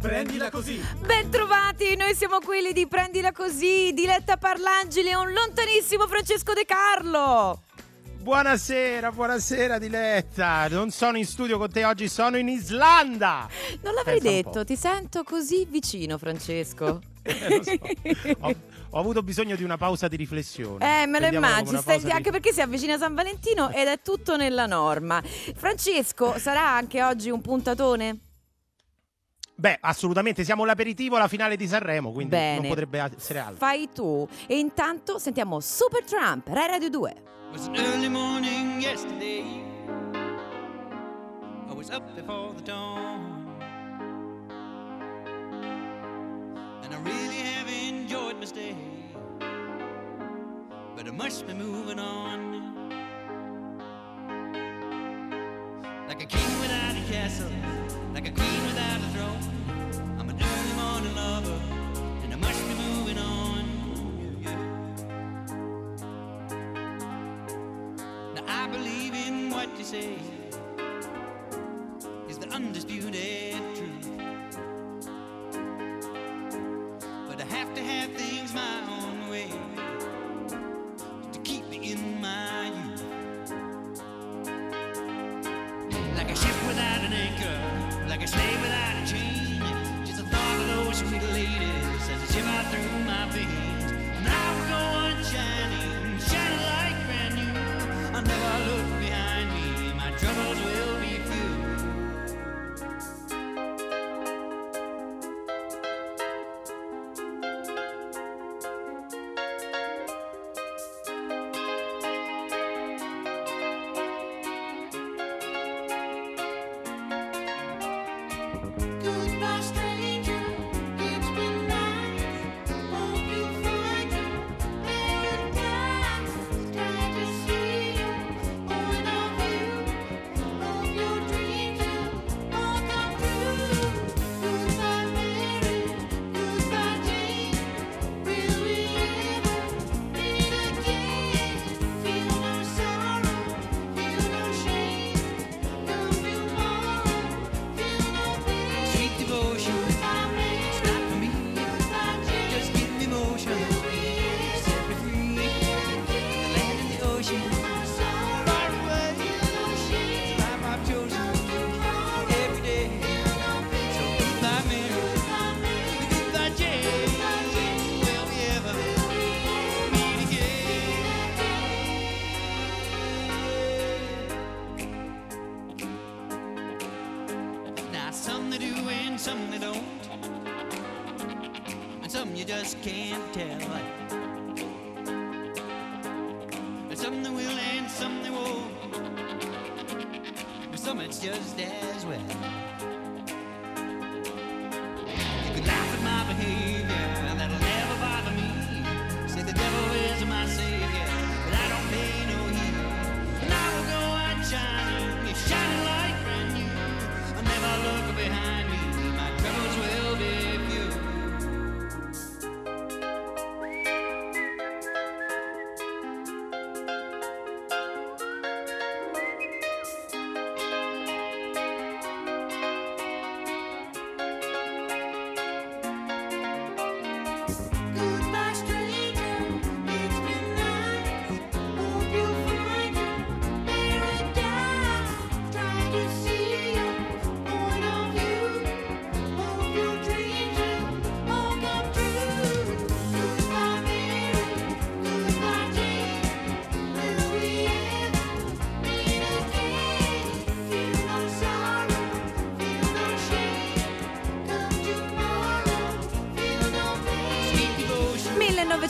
Prendila così. Bentrovati, noi siamo quelli di Prendila Così, Diletta Parlangeli e un lontanissimo Francesco De Carlo. Buonasera, buonasera Diletta. Non sono in studio con te oggi, sono in Islanda. Non l'avrei Pensa detto, ti sento così vicino Francesco. Eh, lo so. ho, ho avuto bisogno di una pausa di riflessione. Eh, me lo immagino, di- anche perché si avvicina San Valentino ed è tutto nella norma. Francesco, sarà anche oggi un puntatone? Beh, assolutamente, siamo l'aperitivo alla finale di Sanremo, quindi Bene. non potrebbe essere altro. Fai tu. E intanto sentiamo Super Trump, Rai Radio 2. It was an early morning yesterday. I was up before the dawn. And I really have enjoyed my stay. But I must be moving on. Like a king without a castle, like a queen without a throne. I'm an early morning lover, and I must be moving on. Yeah. Now I believe in what you say is the undisputed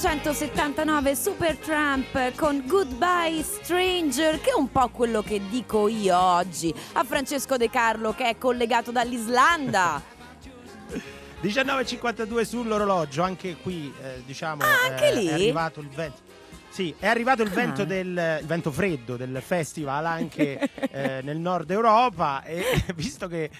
1979 Super Trump con Goodbye Stranger, che è un po' quello che dico io oggi a Francesco De Carlo che è collegato dall'Islanda. 19.52 sull'orologio, anche qui eh, diciamo Ah, anche eh, lì? è arrivato il vento. Sì, è arrivato il Ah. vento, del, il vento freddo del festival anche eh, nel nord Europa e visto che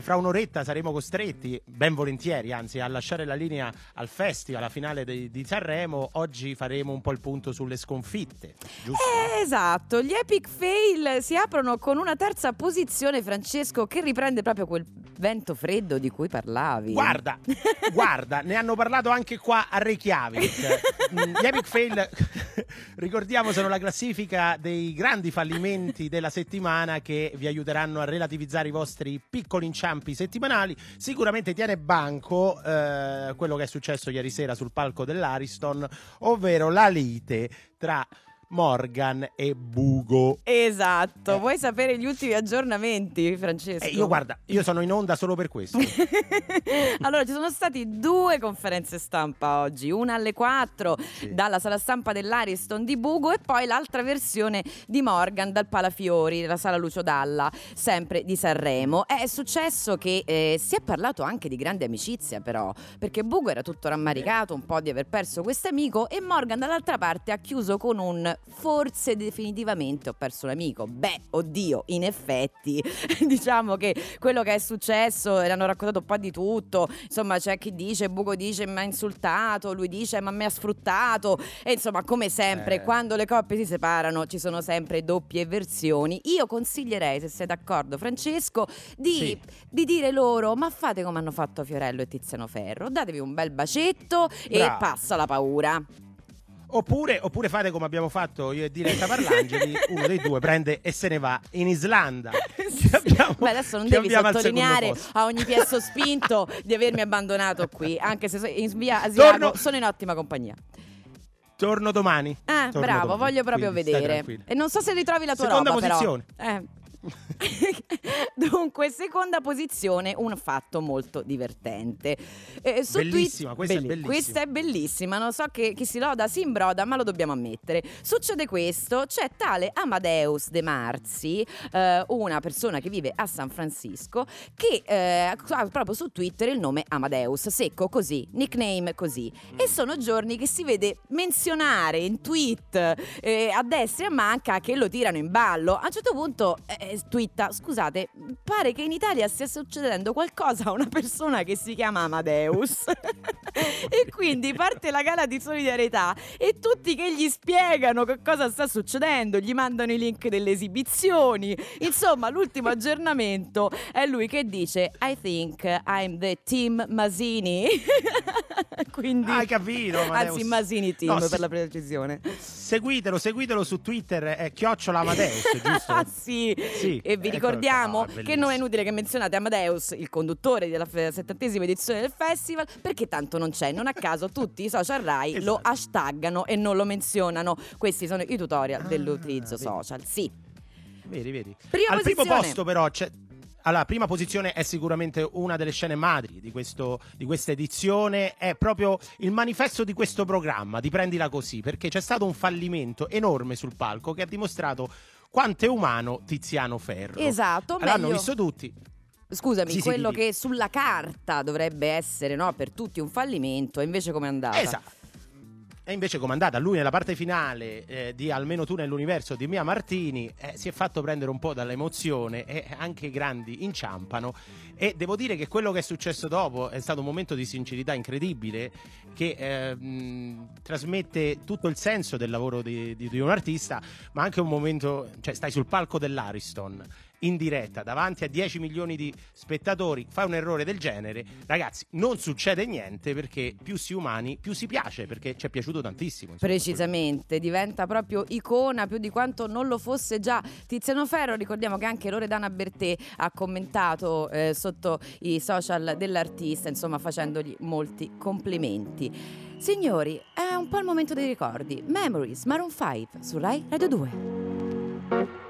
fra un'oretta saremo costretti, ben volentieri anzi, a lasciare la linea al festival, alla finale di, di Sanremo, oggi faremo un po' il punto sulle sconfitte, giusto? Eh, Esatto, gli epic fail si aprono con una terza posizione, Francesco, che riprende proprio quel vento freddo di cui parlavi. Guarda, guarda, ne hanno parlato anche qua a Reykjavik. Mm, Gli Epic Fail, ricordiamo, sono la classifica dei grandi fallimenti della settimana che vi aiuteranno a relativizzare i vostri piccoli inciampi settimanali. Sicuramente tiene banco eh, quello che è successo ieri sera sul palco dell'Ariston, ovvero la lite tra Morgan e Bugo. Esatto, Eh. vuoi sapere gli ultimi aggiornamenti, Francesco? E io guarda, io sono in onda solo per questo. allora, ci sono stati due conferenze stampa oggi, una alle 4 Sì. dalla sala stampa dell'Ariston di Bugo e poi l'altra versione di Morgan dal Palafiori, la sala Lucio Dalla, sempre di Sanremo. È successo che eh, si è parlato anche di grande amicizia però, perché Bugo era tutto rammaricato un po' di aver perso questo amico e Morgan dall'altra parte ha chiuso con un forse definitivamente ho perso un amico. Beh, oddio, in effetti diciamo che quello che è successo, e hanno raccontato un po' di tutto, insomma c'è chi dice, Buco dice mi ha insultato, lui dice ma mi ha sfruttato e insomma come sempre Eh. quando le coppie si separano ci sono sempre doppie versioni. Io consiglierei, se sei d'accordo Francesco, di, Sì. di dire loro ma fate come hanno fatto Fiorello e Tiziano Ferro, datevi un bel bacetto e Bravo. passa la paura. Oppure, oppure fate come abbiamo fatto io e Diretta Parlangeli, uno dei due prende e se ne va in Islanda. Ci abbiamo- Beh, adesso non devi sottolineare a ogni piesso spinto di avermi abbandonato qui, anche se in via Asiago Torno- sono in ottima compagnia. Torno domani. Ah, Torno bravo, domani, voglio proprio quindi vedere. E non so se ritrovi la tua Seconda roba, posizione. però. Eh. Dunque, seconda posizione, un fatto molto divertente. Eh, Bellissima, questa è Belli- bellissima. Questa è bellissima, non so che chi si loda si imbroda, ma lo dobbiamo ammettere. Succede questo, c'è tale Amadeus De Marzi, eh, una persona che vive a San Francisco, che eh, ha proprio su Twitter il nome Amadeus, secco così, nickname così. E sono giorni che si vede menzionare in tweet eh, a destra e a manca che lo tirano in ballo. A un certo punto eh, twitta, scusate, pare che in Italia stia succedendo qualcosa a una persona che si chiama Amadeus. e quindi parte la gala di solidarietà e tutti che gli spiegano che cosa sta succedendo, gli mandano i link delle esibizioni. Insomma, l'ultimo aggiornamento è lui che dice I think I'm the team Masini. quindi Hai capito, Amadeus? Anzi, Masini team No, per la precisione. Seguitelo, seguitelo su Twitter, è chiocciola Amadeus, giusto? Ah, sì. Sì, E vi ecco, ricordiamo no, è che non è inutile che menzionate Amadeus, il conduttore della settantesima edizione del festival, perché tanto non c'è. Non a caso tutti i social Rai lo Esatto. hashtaggano e non lo menzionano. Questi sono i tutorial Ah, dell'utilizzo vedi. social. Sì. Vedi, vedi. Prima Al primo posizione. posto però c'è... Allora, prima posizione è sicuramente una delle scene madri di, questo, di questa edizione, è proprio il manifesto di questo programma, di prendila così, perché c'è stato un fallimento enorme sul palco che ha dimostrato quanto è umano Tiziano Ferro. Esatto, L'hanno meglio- visto tutti. Scusami, Sì, sì, quello di- che sulla carta dovrebbe essere no, per tutti un fallimento, invece come è andata? Esatto. E invece com'è andata? Lui nella parte finale eh, di Almeno tu nell'universo di Mia Martini eh, si è fatto prendere un po' dall'emozione e anche i grandi inciampano e devo dire che quello che è successo dopo è stato un momento di sincerità incredibile che eh, mh, trasmette tutto il senso del lavoro di, di- di un artista ma anche un momento, cioè stai sul palco dell'Ariston in diretta davanti a 10 milioni di spettatori, fai un errore del genere, ragazzi, non succede niente perché più si umani, più si piace, perché ci è piaciuto tantissimo. insomma, Precisamente, diventa proprio icona più di quanto non lo fosse già Tiziano Ferro. Ricordiamo che anche Loredana Bertè ha commentato eh, sotto i social dell'artista, insomma facendogli molti complimenti. Signori, è un po' il momento dei ricordi. Memories, Maroon 5 su Rai Radio 2.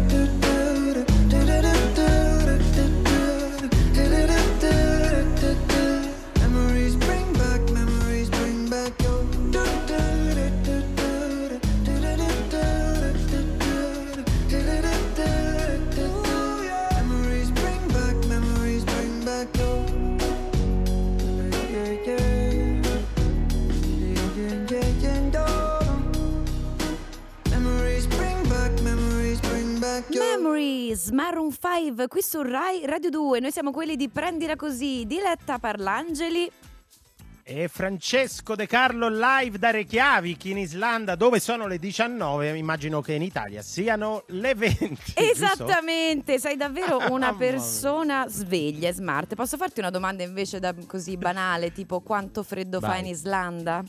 Maroon 5, qui su Rai Radio 2. Noi siamo quelli di Prendila Così, Diletta Parlangeli. E Francesco De Carlo live da Reykjavik in Islanda dove sono le 19, immagino che in Italia siano le 20. giusto? Esattamente, sei davvero una persona sveglia e smart. Posso farti una domanda invece da così banale, tipo quanto freddo fa Vai. in Islanda?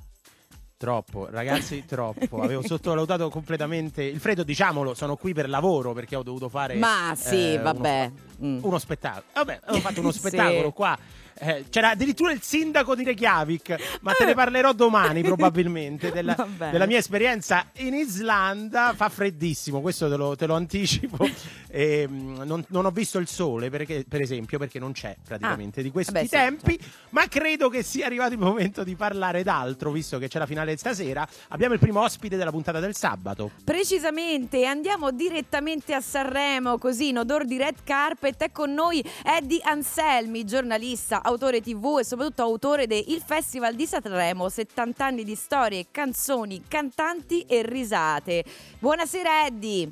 Troppo, ragazzi, troppo. Avevo sottovalutato completamente il freddo, diciamolo, sono qui per lavoro perché ho dovuto fare Ma sì, eh, uno vabbè. spa- Mm. Uno spettacolo. Vabbè, ho fatto uno Sì. spettacolo qua. Eh, c'era addirittura il sindaco di Reykjavik, ma te ne parlerò domani probabilmente della, della mia esperienza in Islanda. Fa freddissimo, questo te lo, te lo anticipo. E, mm, non, non ho visto il sole, perché, per esempio, perché non c'è praticamente Ah, di questi vabbè, sì, tempi. Ma credo che sia arrivato il momento di parlare d'altro, visto che c'è la finale stasera. Abbiamo il primo ospite della puntata del sabato. Precisamente, andiamo direttamente a Sanremo, così in odor di red carpet è con noi Eddie Anselmi, giornalista, autore tv e soprattutto autore del Festival di Sanremo, 70 anni di storie, canzoni, cantanti e risate. Buonasera Eddie.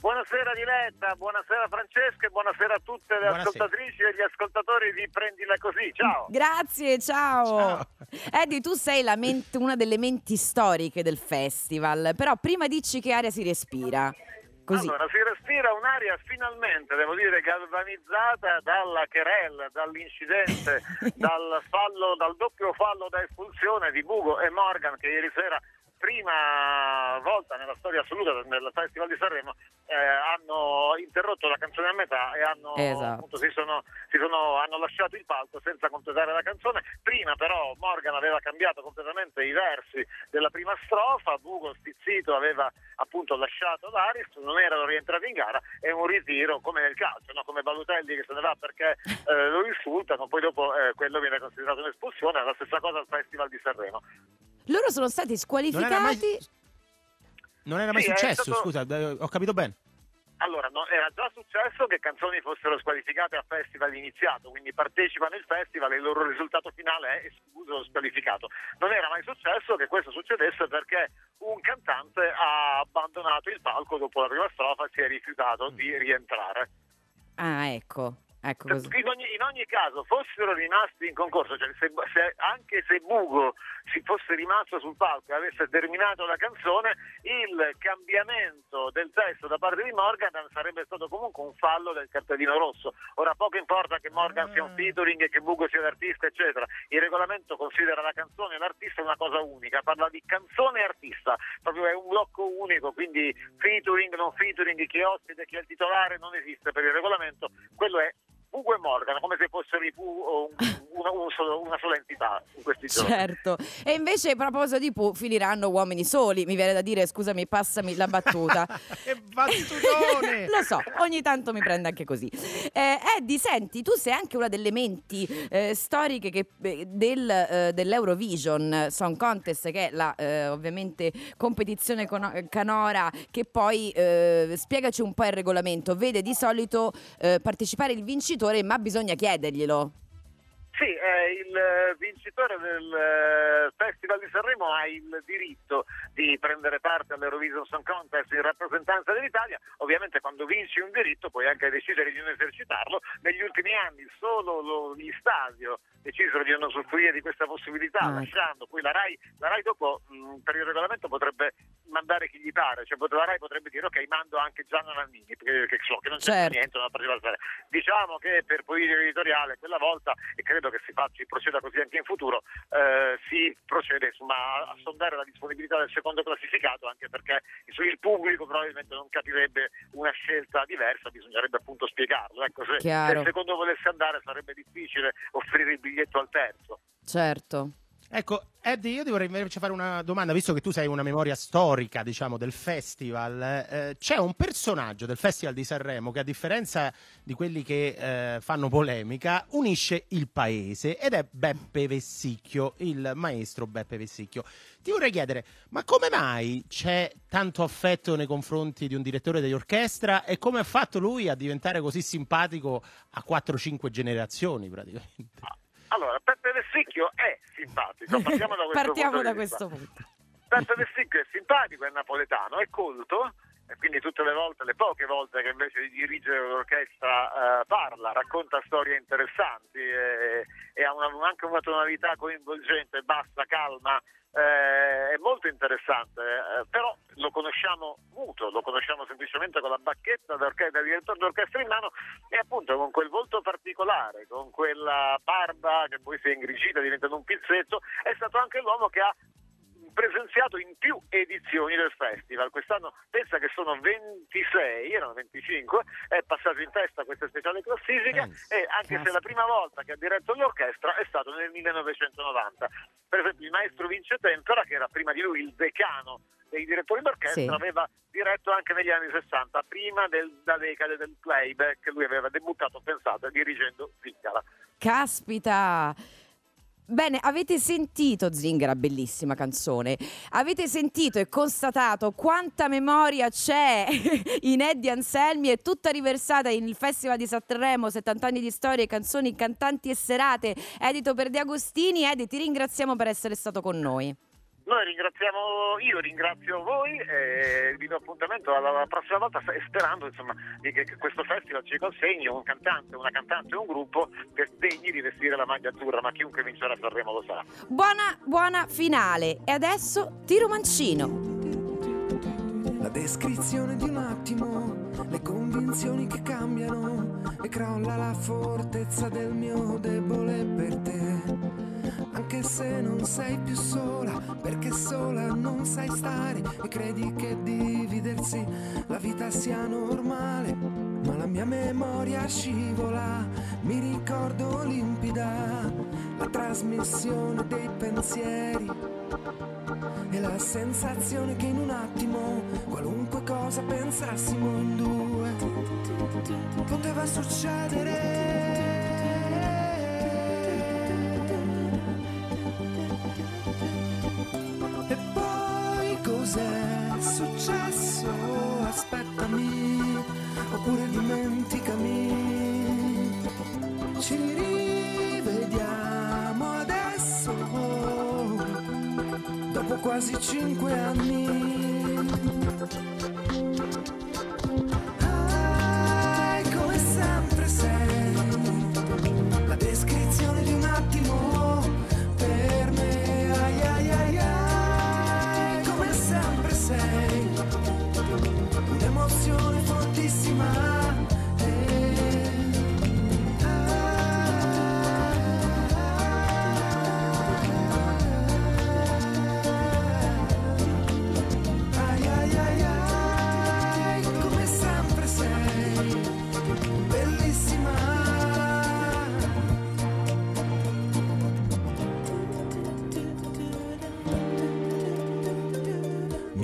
Buonasera Diletta, buonasera Francesca e buonasera a tutte le Buonasera. ascoltatrici e gli ascoltatori di Prendila Così. Ciao! Grazie, ciao. Ciao. Eddie, tu sei la ment- una delle menti storiche del festival, però prima dici che aria si respira. Così. Allora, si respira un'aria finalmente, devo dire, galvanizzata dalla querella, dall'incidente, dal, fallo, dal doppio fallo da espulsione di Bugo e Morgan che ieri sera prima volta nella storia assoluta del Festival di Sanremo eh, hanno interrotto la canzone a metà e hanno, Esatto. appunto, si sono, si sono- hanno lasciato il palco senza completare la canzone. Prima però Morgan aveva cambiato completamente i versi della prima strofa, Bugo stizzito aveva appunto lasciato l'Aris, non erano rientrati in gara e un ritiro come nel calcio, no? come Balutelli che se ne va perché eh, lo insultano, poi dopo eh, quello viene considerato un'espulsione, è la stessa cosa al Festival di Sanremo. Loro sono stati Non era mai, squalificati. non era mai Sì, successo, stato- scusa, ho capito bene. Allora, no, era già successo che canzoni fossero squalificate a festival iniziato, quindi partecipano al festival e il loro risultato finale è escluso o squalificato. Non era mai successo che questo succedesse perché un cantante ha abbandonato il palco dopo la prima strofa e si è rifiutato di rientrare. Ah, ecco. Ecco Cioè, in, ogni, in ogni caso fossero rimasti in concorso, cioè se- se- anche se Bugo si fosse rimasto sul palco e avesse terminato la canzone, il cambiamento del testo da parte di Morgan sarebbe stato comunque un fallo del cartellino rosso. Ora poco importa che Morgan sia un featuring e che Bugo sia l'artista, eccetera. Il regolamento considera la canzone e l'artista una cosa unica, parla di canzone e artista, proprio è un blocco unico, quindi featuring, non featuring, chi è ospite, chi è il titolare non esiste per il regolamento, quello è Ugo e Morgan, come se fossero i Pooh o un- una, una sola entità in questi giorni. Certo. E invece, a proposito di Pooh, finiranno uomini soli. Mi viene da dire, scusami, passami la battuta. che battutone! Lo so, ogni tanto mi prende anche così. Eh, Eddie, senti, tu sei anche una delle menti eh, storiche che- eh, del, eh, dell'Eurovision Song Contest, che è la eh, ovviamente competizione cono- canora, che poi eh, spiegaci un po' il regolamento. Vede di solito eh, partecipare il vincitore, ma bisogna chiederglielo. Sì, eh, il vincitore del eh, Festival di Sanremo ha il diritto di prendere parte all'Eurovision Song Contest in rappresentanza dell'Italia. Ovviamente quando vinci un diritto puoi anche decidere di non esercitarlo. Negli ultimi anni solo lo- gli stadio decisero di non usufruire di questa possibilità, Ah, lasciando poi la RAI, la RAI dopo mh, per il regolamento potrebbe mandare chi gli pare, cioè la RAI potrebbe dire ok mando anche Gianna Nannini, perché che so, che non c'è Certo. niente, non ha partecipato. Diciamo che per politica editoriale quella volta, e credo che si faccia, si proceda così anche in futuro, eh, si procede insomma, a, sondare la disponibilità del secondo classificato, anche perché il pubblico probabilmente non capirebbe una scelta diversa, bisognerebbe appunto spiegarlo. Ecco, se, se il secondo volesse andare sarebbe difficile offrire il biglietto al terzo. Certo. Ecco, Eddie, io ti vorrei invece fare una domanda, visto che tu sei una memoria storica, diciamo, del festival. eh, c'è un personaggio del Festival di Sanremo che, a differenza di quelli che eh, fanno polemica, unisce il paese ed è Beppe Vessicchio, il maestro Beppe Vessicchio. Ti vorrei chiedere, ma come mai c'è tanto affetto nei confronti di un direttore di orchestra e come ha fatto lui a diventare così simpatico a 4-5 generazioni praticamente? Allora, Peppe Vessicchio è simpatico, partiamo da questo Partiamo punto da questo punto. Peppe Vessicchio è simpatico, è napoletano, è colto e quindi tutte le volte, le poche volte che invece di dirigere l'orchestra eh, parla, racconta storie interessanti e, e ha una- anche una tonalità coinvolgente, bassa, calma, eh, è molto interessante, eh, però lo conosciamo muto, lo conosciamo semplicemente con la bacchetta d'orche- da direttore d'orchestra in mano e appunto con quel volto particolare, con quella barba che poi si è ingrigita diventando un pizzetto, è stato anche l'uomo che ha presenziato in più edizioni del festival. Quest'anno pensa che sono 26, erano 25, è passato in testa questa speciale classifica Pensa, e anche se la prima volta che ha diretto l'orchestra è stato nel 1990. Per esempio il maestro Vince Tempera, che era prima di lui il decano dei direttori d'orchestra, Sì. aveva diretto anche negli anni 60, prima della decade del playback, lui aveva debuttato, pensate, dirigendo Zingara. Caspita! Bene, avete sentito Zingara, bellissima canzone. Avete sentito e constatato quanta memoria c'è in Eddie Anselmi, è tutta riversata in Festival di Sanremo, 70 anni di storie, canzoni, cantanti e serate, edito per De Agostini. Eddie, ti ringraziamo per essere stato con noi. Noi ringraziamo, io ringrazio voi e vi do appuntamento alla, prossima volta sperando insomma, di che, questo festival ci consegni un cantante, una cantante e un gruppo che degni di vestire la maglia azzurra, ma chiunque vincerà Sanremo lo sa. Buona, buona finale. E adesso tiro mancino. La descrizione di un attimo, le convinzioni che cambiano e crolla la fortezza del mio debole per te. Anche se non sei più sola, perché sola non sai stare e credi che dividersi la vita sia normale. Ma la mia memoria scivola, mi ricordo limpida la trasmissione dei pensieri e la sensazione che in un attimo qualunque cosa pensassimo in due poteva succedere. Oppure dimenticami. Ci rivediamo adesso dopo quasi cinque anni.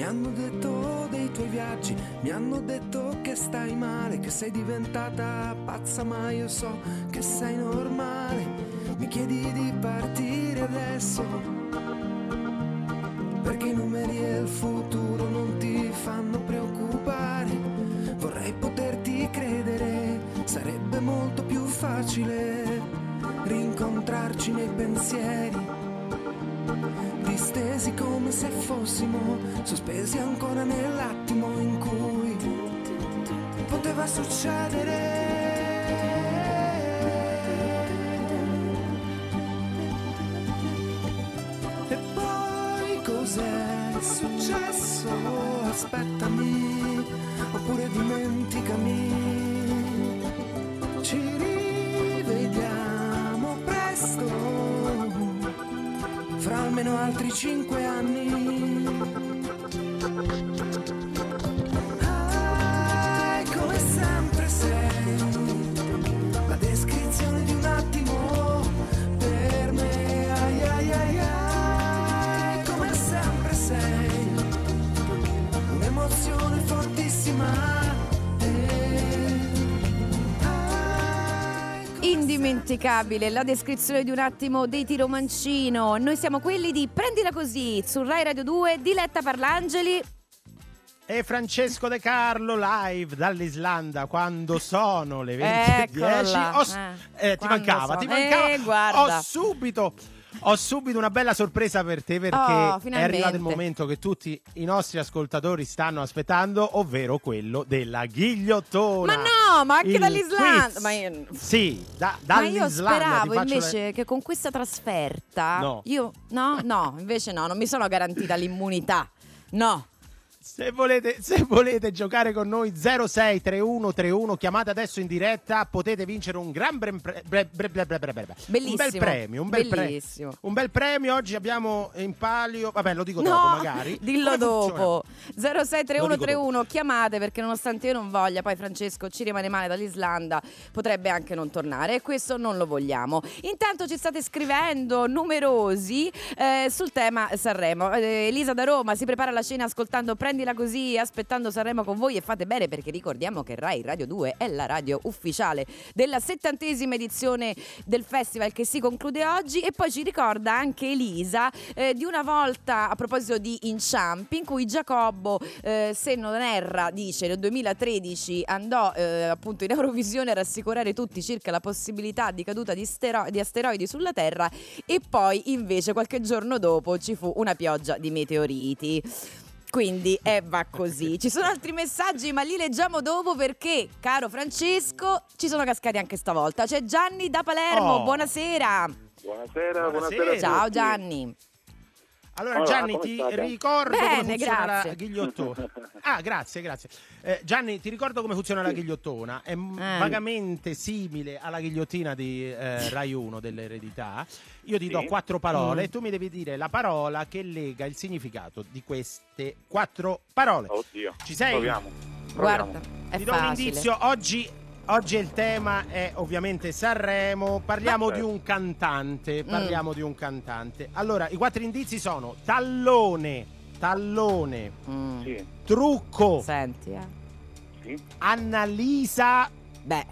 Hanno detto dei tuoi viaggi, mi hanno detto che stai male, che sei diventata pazza, ma io so che sei normale. Mi chiedi di partire adesso, perché i numeri e il futuro non ti fanno preoccupare. Vorrei poterti credere, sarebbe molto più facile rincontrarci nei pensieri se fossimo sospesi ancora nell'attimo in cui poteva succedere. E poi cos'è successo? Aspettami, oppure dimenticami. Ci rivediamo presto fra almeno altri cinque anni. Indimenticabile la descrizione di un attimo dei Tiro Mancino. Noi siamo quelli di Prendila così su Rai Radio 2, Diletta Parlangeli. E Francesco De Carlo live dall'Islanda quando sono le 20.10. Eccola. Ho s- Eh, eh, ti mancava, ti sono- mancava. Eh. Ho subito ho subito una bella sorpresa per te perché Oh, è arrivato il momento che tutti i nostri ascoltatori stanno aspettando, ovvero quello della ghigliottona. Ma no, ma anche Il dall'Islanda. Ma io- Sì, da, Ma io dall'Islanda. speravo invece che con questa trasferta No. io no, no, invece no, non mi sono garantita l'immunità. No. Se volete, se volete, giocare con noi 063131 chiamate adesso in diretta potete vincere un gran bre- bre- bre- un bel premio un bel, pre- un bel, premio. Oggi abbiamo in palio vabbè lo dico no, dopo magari. dillo Come dopo. Funziona? 063131 chiamate perché nonostante io non voglia poi Francesco ci rimane male dall'Islanda potrebbe anche non tornare e questo non lo vogliamo. Intanto ci state scrivendo numerosi eh, sul tema Sanremo. Eh, Elisa da Roma si prepara la cena ascoltando Prendi Prendila così, aspettando Sanremo con voi e fate bene perché ricordiamo che Rai Radio 2 è la radio ufficiale della settantesima edizione del festival che si conclude oggi e poi ci ricorda anche Elisa eh, di una volta a proposito di inciampi in cui Giacobbo eh, se non erra dice nel 2013 andò eh, appunto in Eurovisione a rassicurare tutti circa la possibilità di caduta di, stero- di asteroidi sulla Terra e poi invece qualche giorno dopo ci fu una pioggia di meteoriti. Quindi eh, va così. Ci sono altri messaggi, ma li leggiamo dopo perché, caro Francesco, ci sono cascati anche stavolta. C'è Gianni da Palermo, Oh. buonasera. Buonasera, Buonasera. buonasera. Ciao. Gianni. Allora, Allora, Gianni, ti state? ricordo Bene, come funziona grazie. la ghigliottona. Ah, grazie, grazie. Eh, Gianni, ti ricordo come funziona la ghigliottona? È m- Eh. vagamente simile alla ghigliottina di eh, Rai 1 dell'eredità. Io ti Sì. do quattro parole Mm. e tu mi devi dire la parola che lega il significato di queste quattro parole. Oddio. Ci sei? Proviamo. Guarda, è Ti do un facile. indizio, oggi, oggi il tema è ovviamente Sanremo, parliamo di un cantante, Mm. parliamo di un cantante. Allora, i quattro indizi sono tallone, tallone, Mm. Sì, trucco, Senti, eh. sì. Annalisa, Beh,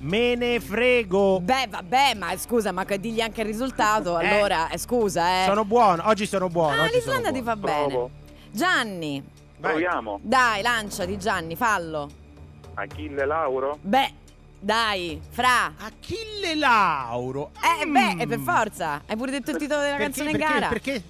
me ne frego. beh, vabbè, ma scusa, ma digli anche il risultato, Eh. allora, eh, scusa, eh. Sono buono, oggi sono buono. ah, oggi sono l'Islanda ti buono. fa bene. Provo. Gianni, Vai. Proviamo. dai, lanciati Gianni, fallo. Achille Lauro. Beh, dai, fra. Achille Lauro. Eh, Mm. beh, e per forza. Hai pure detto il titolo della Perché- canzone perché, in gara. Perché?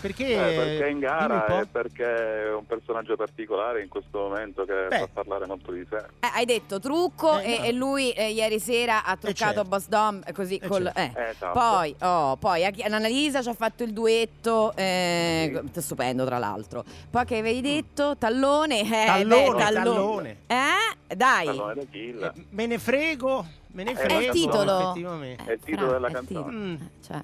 Perché, Eh, perché in gara è perché è un personaggio particolare in questo momento che Beh. fa parlare molto di sé. Eh, hai detto trucco Eh, e, no. e lui eh, ieri sera ha truccato certo. Boss Dom eh, così Eh, col, certo. eh. Eh, esatto. Poi, oh, poi Annalisa ci ha fatto il duetto, eh, Sì. stupendo tra l'altro. Poi che avevi detto? Tallone, eh, Tallone, beh, tallone. Eh? Dai. Eh, me ne frego, me ne È frego. È il titolo. È il titolo della canzone. titolo. Mm. Eh, cioè.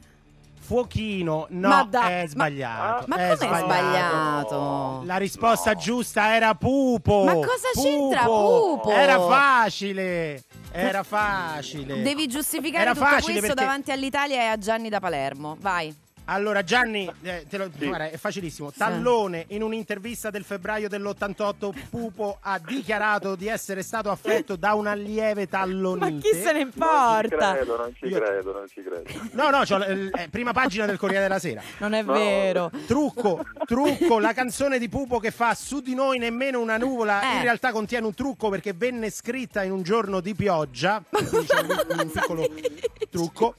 Fuochino, no, Ma da- è ma- sbagliato. Ma è com'è sbagliato? La risposta No. giusta era pupo. Ma cosa c'entra pupo? Era facile. Era facile. Devi giustificare Era tutto questo perché- davanti all'Italia e a Gianni da Palermo. Vai. Allora Gianni, eh, te lo, Sì. guarda, è facilissimo. Tallone in un'intervista del febbraio dell'88 Pupo ha dichiarato di essere stato affetto da una lieve tallonite. Ma chi se ne Non ci importa? credo, non ci Io- credo, non ci credo. No, no, c'ho l- eh, prima pagina del Corriere della Sera. Non è No. vero. Trucco, trucco, la canzone di Pupo che fa su di noi nemmeno una nuvola, Eh. in realtà contiene un trucco perché venne scritta in un giorno di pioggia. Quindi c'è un, un piccolo trucco.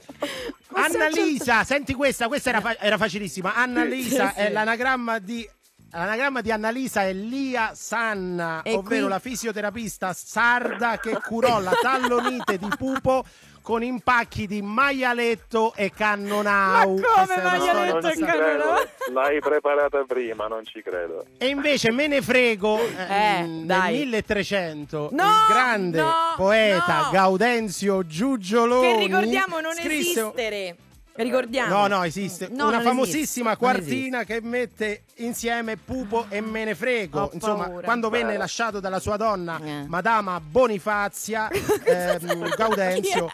Annalisa, senti questa, questa era, fa- era facilissima. Annalisa Sì, sì. è l'anagramma di. L'anagramma di Annalisa è Lia Sanna, E ovvero qui- la fisioterapista sarda che curò la tallonite di Pupo con impacchi di maialetto e cannonau. Ma come maialetto e cannonau? L'hai preparata prima, non ci credo. E invece me ne frego eh, Eh, nel dai. 1300 No, il grande no, poeta no. Gaudenzio Giugioloni Che ricordiamo non scrisse- esistere. Ricordiamo. No, no, esiste No, una famosissima esiste, quartina che mette insieme Pupo e Me ne frego. Ho Insomma, paura. quando venne Beh. lasciato dalla sua donna, Eh. Madama Bonifazia, ehm, Gaudenzio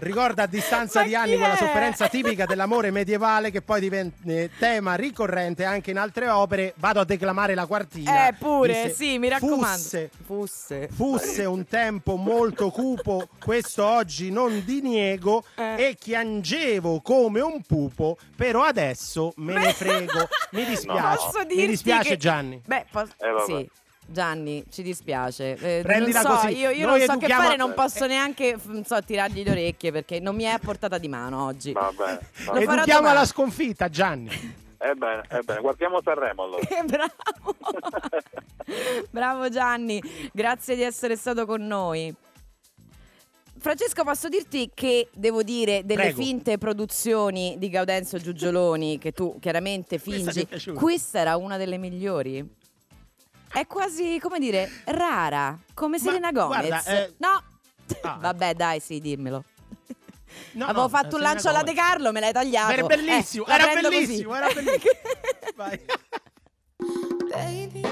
ricorda a distanza di anni quella sofferenza tipica dell'amore medievale che poi divenne tema ricorrente anche in altre opere. Vado a declamare la quartina. Eh, pure, Disse, sì, mi raccomando. Fusse, Fusse. Fusse un tempo molto cupo, questo oggi non diniego, Eh. e chiangevo come un pupo, però adesso me ne frego. Mi dispiace, Posso mi dispiace che- Gianni. Beh, pos- Eh, sì. Gianni, ci dispiace. Eh, Prendila non so, così. io, io non so che fare, non posso neanche non so, tirargli le orecchie perché non mi è a portata di mano oggi. Va bene. Lo Va farò bene. Educhiamo alla sconfitta, Gianni. Ebbene, ebbene, guardiamo Sanremo allora. Eh, Bravo. Bravo Gianni, grazie di essere stato con noi. Francesco, posso dirti che devo dire delle Prego. finte produzioni di Gaudenzio Giugioloni che tu chiaramente Questa fingi. piaciuta? Questa era una delle migliori. È quasi, come dire, rara, come Selena Gomez. guarda, eh, No. ah. Vabbè, dai, sì, dimmelo. No, Avevo no, fatto un lancio alla De. Carlo, me l'hai tagliato. Era bellissimo, Eh, era prendo così. bellissimo, era bellissimo. Vai. Baby,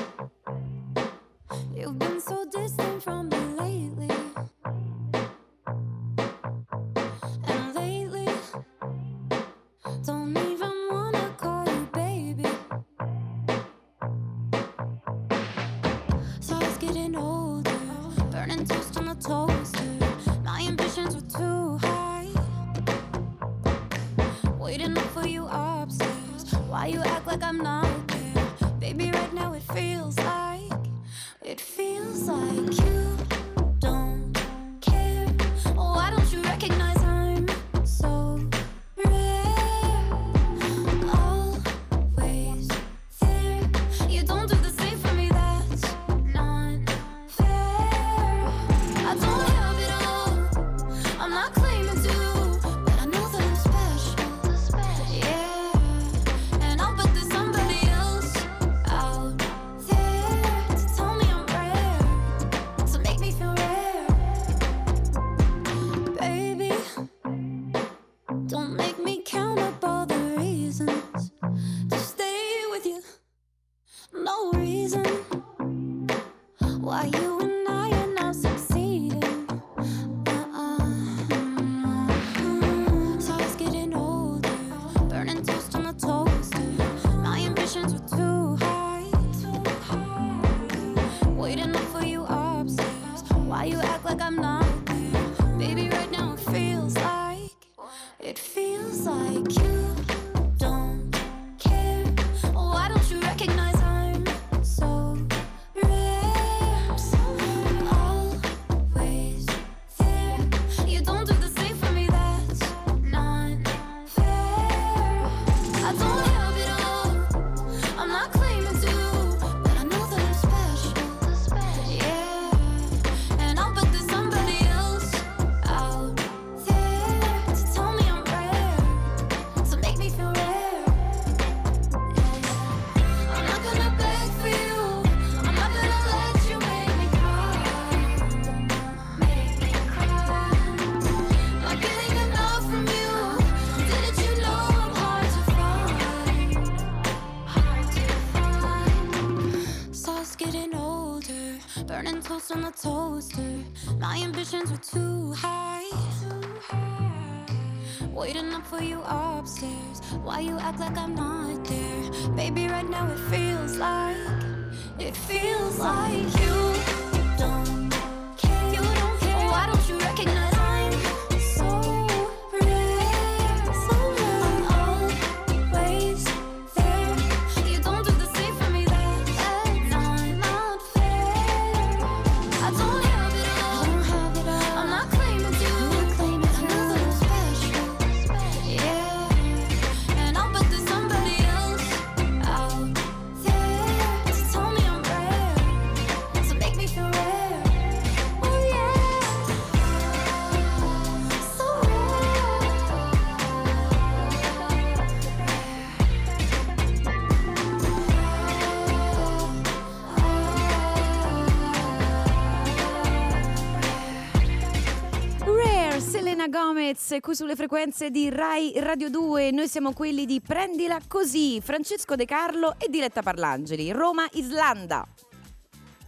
Gomez, qui sulle frequenze di Rai Radio 2. Noi siamo quelli di Prendila Così, Francesco De Carlo e Diletta Parlangeli, Roma, Islanda.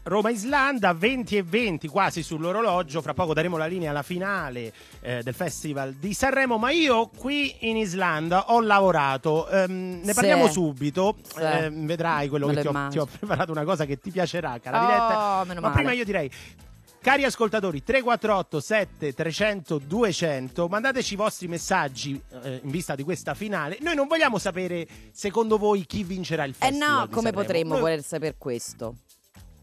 Roma-Islanda, 20 e 20 quasi sull'orologio. Fra poco daremo la linea alla finale eh, del Festival di Sanremo. Ma io qui in Islanda ho lavorato. Ehm, ne Sì. parliamo subito. Sì. Ehm, vedrai quello Me che ti ho, ti ho preparato una cosa che ti piacerà, cara Oh, Diletta. meno Ma male. prima io direi. Cari ascoltatori, 348 7 300 200, mandateci i vostri messaggi eh, in vista di questa finale. Noi non vogliamo sapere, secondo voi, chi vincerà il Eh festival. no, di come Sanremo. potremmo Noi- voler sapere questo?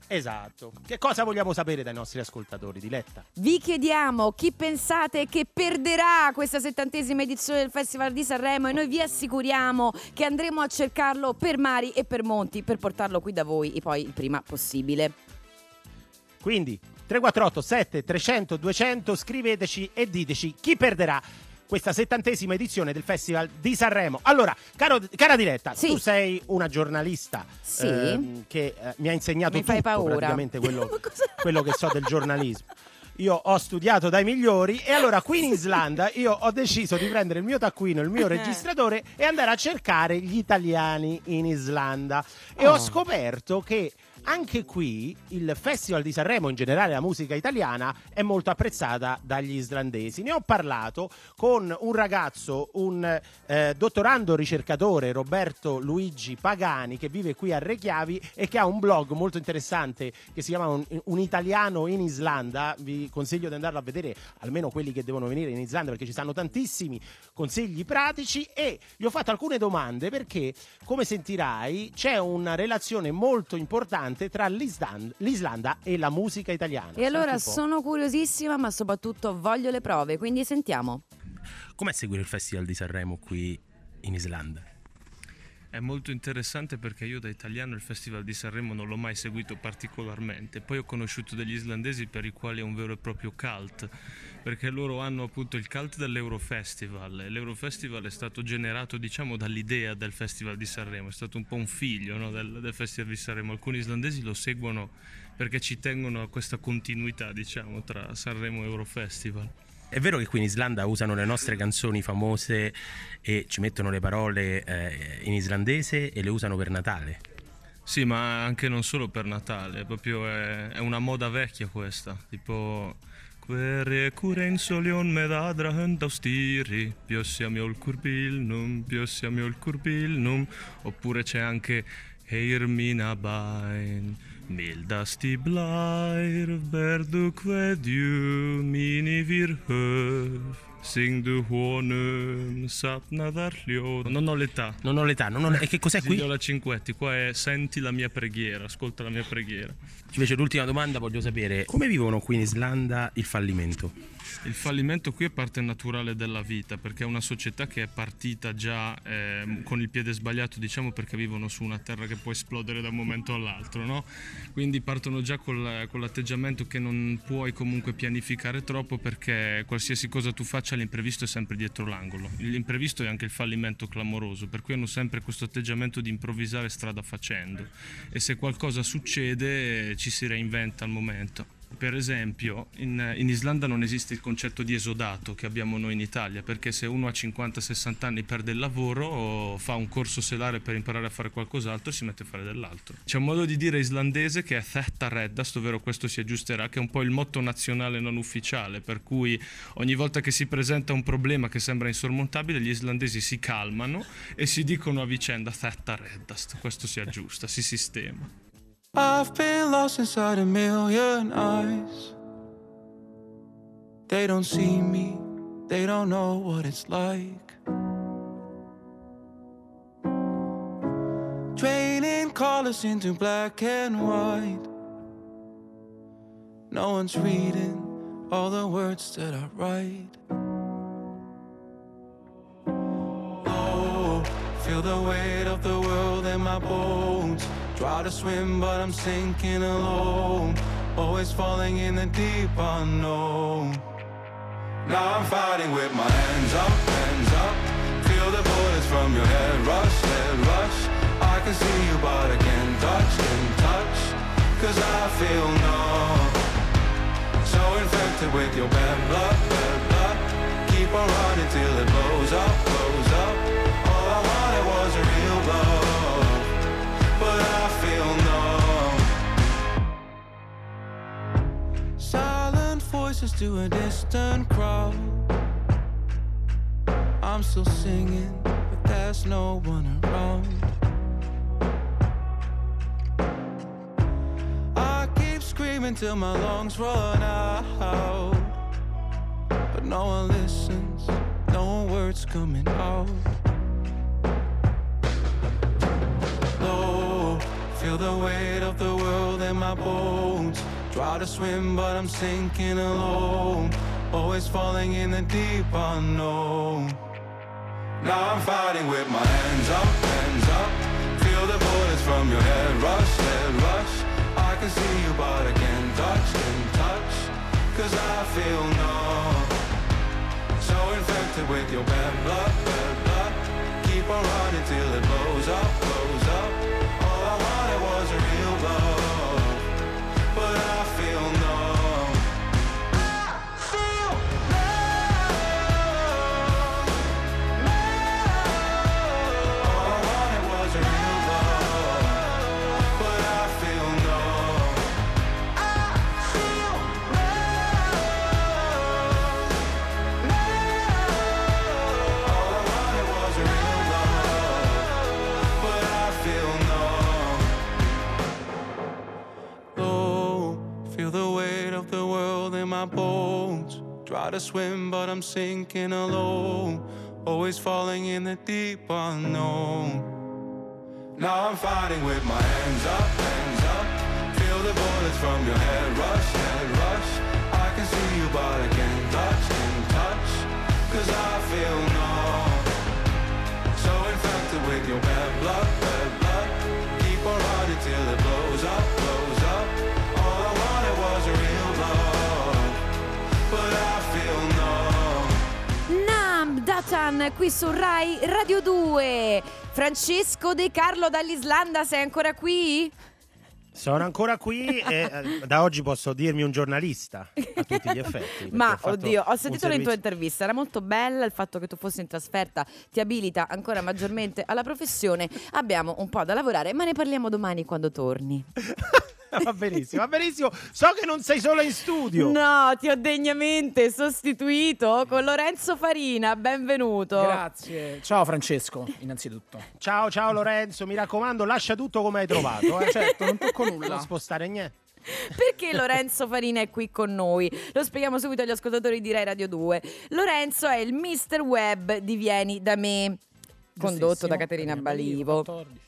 Esatto. Che cosa vogliamo sapere dai nostri ascoltatori, Diletta? Vi chiediamo chi pensate che perderà questa settantesima edizione del Festival di Sanremo e noi vi assicuriamo che andremo a cercarlo per mari e per monti per portarlo qui da voi e poi il prima possibile. Quindi 348 7 300 200 scriveteci e diteci chi perderà questa settantesima edizione del Festival di Sanremo. Allora, caro, cara Diletta, Sì. tu sei una giornalista Sì. ehm, che eh, mi ha insegnato Mi fai tutto, paura. praticamente quello, quello che so del giornalismo. Io ho studiato dai migliori e allora qui in Islanda io ho deciso di prendere il mio taccuino, il mio Eh. registratore e andare a cercare gli italiani in Islanda. E Oh. ho scoperto che anche qui il Festival di Sanremo, in generale la musica italiana, è molto apprezzata dagli islandesi. Ne ho parlato con un ragazzo, un eh, dottorando ricercatore, Roberto Luigi Pagani, che vive qui a Rechiavi e che ha un blog molto interessante che si chiama Un, Un italiano in Islanda. Vi consiglio di andarlo a vedere, almeno quelli che devono venire in Islanda, perché ci stanno tantissimi consigli pratici. E gli ho fatto alcune domande perché, come sentirai, c'è una relazione molto importante tra l'Island- l'Islanda e la musica italiana. E allora sono curiosissima ma soprattutto voglio le prove, quindi sentiamo. Com'è seguire il Festival di Sanremo qui in Islanda? È molto interessante perché io da italiano il Festival di Sanremo non l'ho mai seguito particolarmente, poi ho conosciuto degli islandesi per i quali è un vero e proprio cult, perché loro hanno appunto il cult dell'Eurofestival. l'Eurofestival è stato generato diciamo dall'idea del Festival di Sanremo, è stato un po' un figlio no, del, del Festival di Sanremo, alcuni islandesi lo seguono perché ci tengono a questa continuità diciamo tra Sanremo e Eurofestival. È vero che qui in Islanda usano le nostre canzoni famose e ci mettono le parole eh, in islandese e le usano per Natale? Sì, ma anche non solo per Natale, proprio è, è una moda vecchia questa, tipo Quere kurein solion med adra hönda stiri, bjössja mjölkurbillnum, bjössja mjölkurbillnum, oppure c'è anche Heir mildasti blair, verdu kvedju, mini vir sing du honum, sapnadar. Non ho l'età. Non ho l'età, non ho le- E che cos'è qui? Silviola Cinquetti, qua è senti la mia preghiera, ascolta la mia preghiera. Invece l'ultima domanda voglio sapere come vivono qui in Islanda il fallimento? Il fallimento qui è parte naturale della vita perché è una società che è partita già ehm, con il piede sbagliato, diciamo perché vivono su una terra che può esplodere da un momento all'altro, no? Quindi partono già col- con l'atteggiamento che non puoi comunque pianificare troppo perché qualsiasi cosa tu faccia l'imprevisto è sempre dietro l'angolo. L'imprevisto è anche il fallimento clamoroso, per cui hanno sempre questo atteggiamento di improvvisare strada facendo e se qualcosa succede eh, ci si reinventa al momento. Per esempio, in, in Islanda non esiste il concetto di esodato che abbiamo noi in Italia, perché se uno a 50-60 anni perde il lavoro o fa un corso selare per imparare a fare qualcos'altro si mette a fare dell'altro. C'è un modo di dire islandese che è Thetta Reddast, ovvero questo si aggiusterà, che è un po' il motto nazionale non ufficiale, per cui ogni volta che si presenta un problema che sembra insormontabile, gli islandesi si calmano e si dicono a vicenda Thetta Reddast. Questo si aggiusta, si sistema. I've been lost inside a million eyes. They don't see me, they don't know what it's like. Draining colors into black and white. No one's reading all the words that I write. Oh, feel the weight of the world in my bones. Try to swim, but I'm sinking alone. Always falling in the deep unknown. Now I'm fighting with my hands up, hands up. Feel the bullets from your head rush, head rush. I can see you, but I can't touch, can't touch. Cause I feel numb. So infected with your bad blood, bad blood. Keep on running till it blows up, blows to a distant crowd. I'm still singing, but there's no one around. I keep screaming till my lungs run out. But no one listens, no words coming out. Low, feel the weight of the world in my bones. Try to swim, but I'm sinking alone. Always falling in the deep unknown. Now I'm fighting with my hands up, hands up. Feel the bullets from your head rush, head rush. I can see you, but I can't touch, can't touch. Cause I feel numb. So infected with your bad blood, bad blood. Keep on running till it blows up. Bones. Try to swim, but I'm sinking alone. Always falling in the deep unknown. Now I'm fighting with my hands up, hands up. Feel the bullets from your head rush, head rush. I can see you, but I can't touch, can't touch. Cause I feel numb. So infected with your bad blood, bad blood. Keep on running till it blows up. Datan qui su Rai Radio 2. Francesco De Carlo dall'Islanda, sei ancora qui? Sono ancora qui e eh, da oggi posso dirmi un giornalista a tutti gli effetti. Ma ho oddio, ho sentito la tua intervista, era molto bella, il fatto che tu fossi in trasferta ti abilita ancora maggiormente alla professione. Abbiamo un po' da lavorare, ma ne parliamo domani quando torni. va benissimo, va benissimo. So che non sei solo in studio. No, ti ho degnamente sostituito con Lorenzo Farina, benvenuto. Grazie. Ciao Francesco, innanzitutto. Ciao, ciao Lorenzo, mi raccomando, lascia tutto come hai trovato. Eh. Certo, non tocco nulla. Non spostare niente. Perché Lorenzo Farina è qui con noi? Lo spieghiamo subito agli ascoltatori di Rai Radio 2. Lorenzo è il Mister Web di Vieni da me, condotto da Caterina Balivo. 14.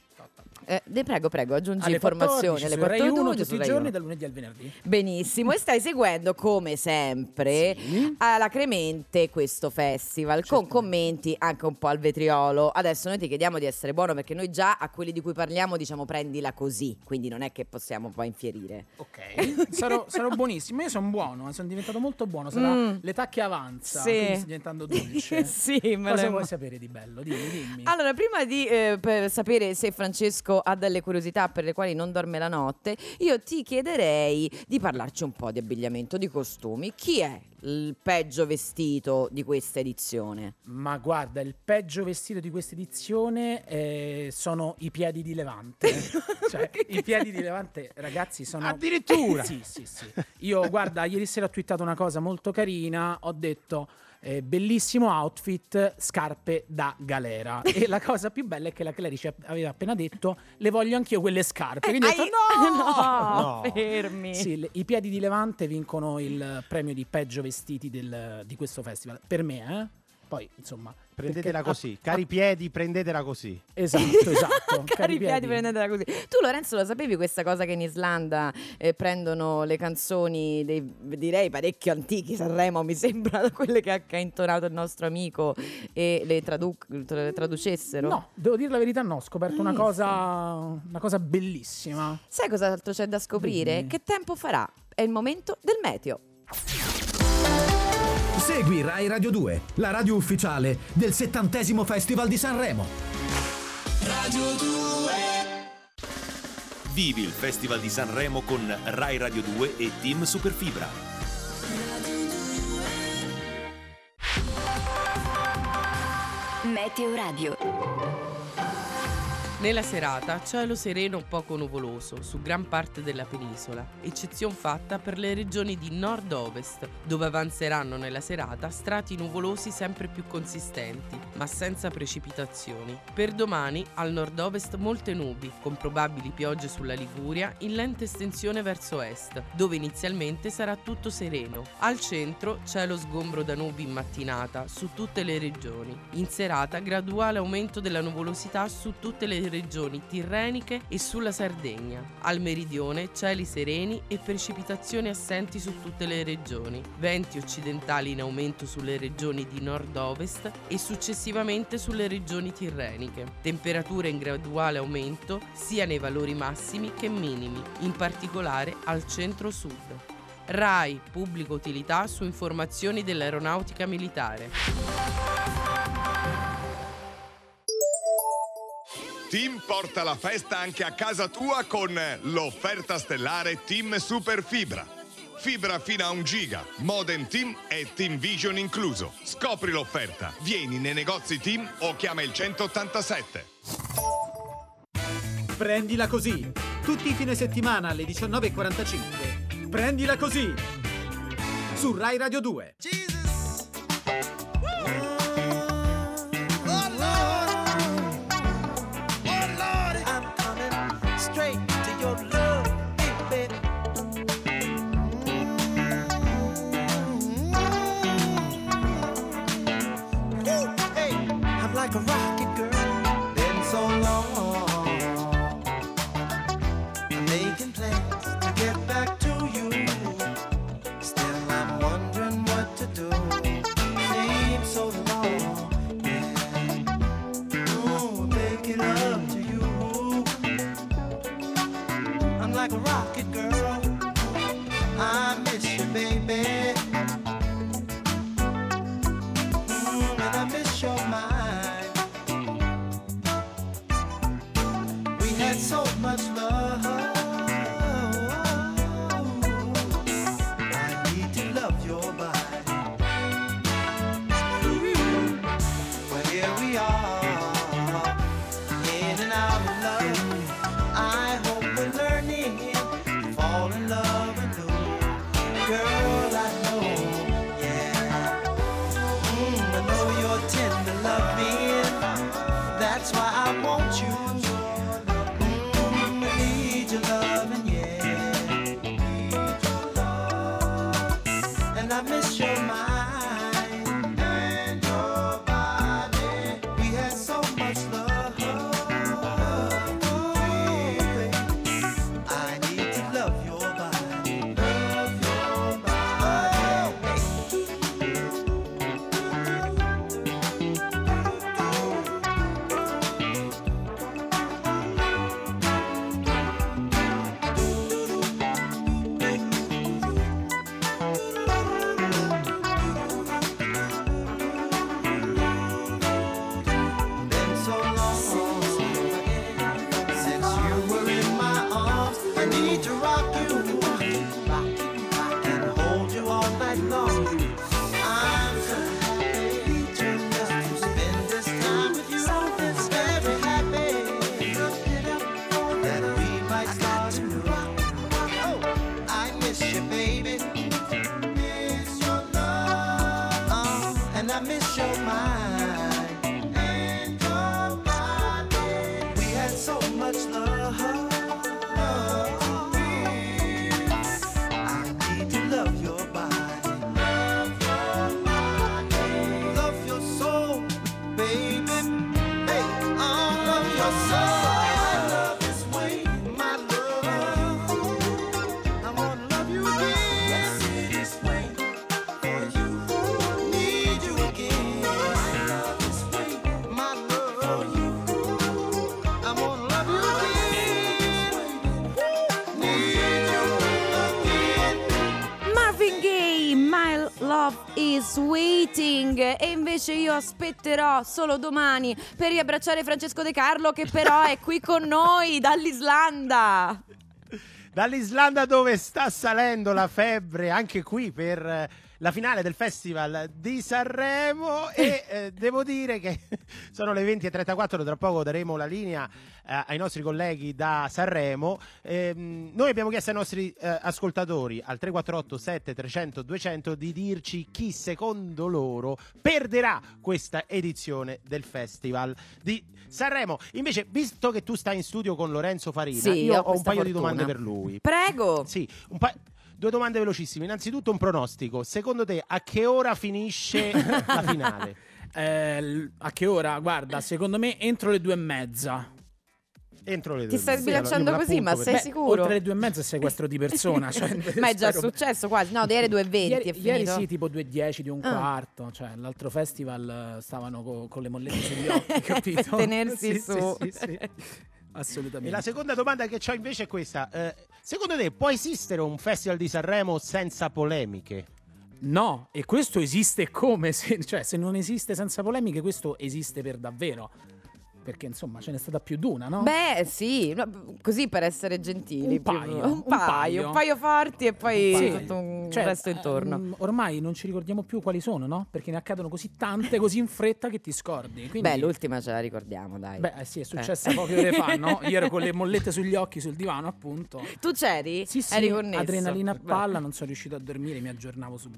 Eh, prego, prego, aggiungi Alle informazioni 14, alle su Rai 1 14 tutti i giorni 1. dal lunedì al venerdì. Benissimo, e stai seguendo come sempre alla Cremente questo festival con commenti anche un po' al vetriolo. Adesso noi ti chiediamo di essere buono perché noi già a quelli di cui parliamo diciamo prendila così, quindi non è che possiamo poi infierire. Ok. sarò, sarò buonissimo. Io sono buono, sono diventato molto buono. Sarà Mm. l'età che avanza, Sì. quindi sto diventando dolce. sì, me Cosa vuoi sapere di bello? Dimmi, dimmi. Allora, prima di eh, per sapere se Francesco ha delle curiosità per le quali non dorme la notte, io ti chiederei di parlarci un po' di abbigliamento, di costumi. Chi è il peggio vestito di questa edizione? Ma guarda, il peggio vestito di questa edizione eh, sono i piedi di Levante. cioè, i piedi di Levante, ragazzi, sono. Addirittura? Sì, sì, sì. Io, guarda, ieri sera ho twittato una cosa molto carina. Ho detto. Eh, bellissimo outfit, scarpe da galera. E la cosa più bella è che la Clarice aveva appena detto: Le voglio anch'io quelle scarpe. Quindi ho detto: Ai- No! No, fermi. Sì, le- i piedi di Levante vincono il premio di peggio vestiti del- di questo festival. Per me, eh? Poi, insomma. Prendetela perché- così, cari piedi, prendetela così. ah, esatto, esatto. Cari piedi, prendetela così. Tu, Lorenzo, lo sapevi questa cosa che in Islanda eh, prendono le canzoni, dei, direi parecchio antichi, Sanremo, mi sembra, da quelle che ha, che ha intonato il nostro amico e le, tradu- le traducessero? No, devo dire la verità, no. Ho scoperto una Hai cosa, una cosa bellissima. Sai cos'altro c'è da scoprire? Dimmi. Che tempo farà? È il momento del meteo. Segui Rai Radio 2, la radio ufficiale del settantesimo Festival di Sanremo. Radio 2 Vivi il Festival di Sanremo con Rai Radio 2 e Team Superfibra. Meteo Radio. Nella serata cielo sereno poco nuvoloso su gran parte della penisola, eccezion fatta per le regioni di nord-ovest, dove avanzeranno nella serata strati nuvolosi sempre più consistenti, ma senza precipitazioni. Per domani al nord-ovest molte nubi, con probabili piogge sulla Liguria in lenta estensione verso est, dove inizialmente sarà tutto sereno. Al centro cielo sgombro da nubi in mattinata su tutte le regioni. In serata graduale aumento della nuvolosità su tutte le regioni tirreniche e sulla Sardegna. Al meridione cieli sereni e precipitazioni assenti su tutte le regioni. Venti occidentali in aumento sulle regioni di nord-ovest e successivamente sulle regioni tirreniche. Temperature in graduale aumento sia nei valori massimi che minimi, in particolare al centro-sud. RAI, pubblica utilità su informazioni dell'aeronautica militare. Team porta la festa anche a casa tua con l'offerta stellare Team Super Fibra. Fibra fino a un giga, modem Team e Team Vision incluso. Scopri l'offerta. Vieni nei negozi Team o chiama il 187. Prendila così. Tutti i fine settimana alle 19.45. Prendila così. Su Rai Radio 2. Straight waiting e invece io aspetterò solo domani per riabbracciare Francesco De Carlo che però è qui con noi dall'Islanda. Dall'Islanda dove sta salendo la febbre anche qui per la finale del Festival di Sanremo e eh, devo dire che sono le 20.34, tra poco daremo la linea eh, ai nostri colleghi da Sanremo. Ehm, noi abbiamo chiesto ai nostri eh, ascoltatori al 348 7300 200 di dirci chi secondo loro perderà questa edizione del Festival di Sanremo. Invece, visto che tu stai in studio con Lorenzo Farina, Sì, io ho ho un paio di fortuna. domande per lui. Prego. Sì, un pa- due domande velocissime. Innanzitutto un pronostico. Secondo te a che ora finisce la finale? Eh, a che ora? Guarda, secondo me entro le due e mezza. Entro le Ti stai sbilanciando così, ma sei Beh, sicuro? Oltre le due e mezza è sequestro di persona. cioè, Ma è già spero- successo quasi. No, ieri 2.20 Ieri, è ieri finito. sì, tipo 2.10 di un Ah. quarto. Cioè, l'altro festival eh, stavano co- con le mollette sugli occhi, capito? Per tenersi Sì, su. Sì, sì, sì. E Assolutamente. la seconda domanda che ho invece è questa. Eh, secondo te può esistere un festival di Sanremo senza polemiche? No, e questo esiste come? Se, cioè, se non esiste senza polemiche, questo esiste per davvero. Perché insomma ce n'è stata più di una, no? Beh, sì, così per essere gentili. Un più- paio, un un paio, paio. un paio forti e poi Sì. tutto un Cioè, resto intorno. ehm, ormai non ci ricordiamo più quali sono, no? Perché ne accadono così tante, così in fretta che ti scordi. Quindi... Beh, l'ultima ce la ricordiamo, dai. Beh, eh sì, è successa poche ore fa, no? Io ero con le mollette sugli occhi sul divano, appunto. Tu c'eri? Sì, sì, Eri connesso? adrenalina a Beh. palla, non sono riuscito a dormire, mi aggiornavo su,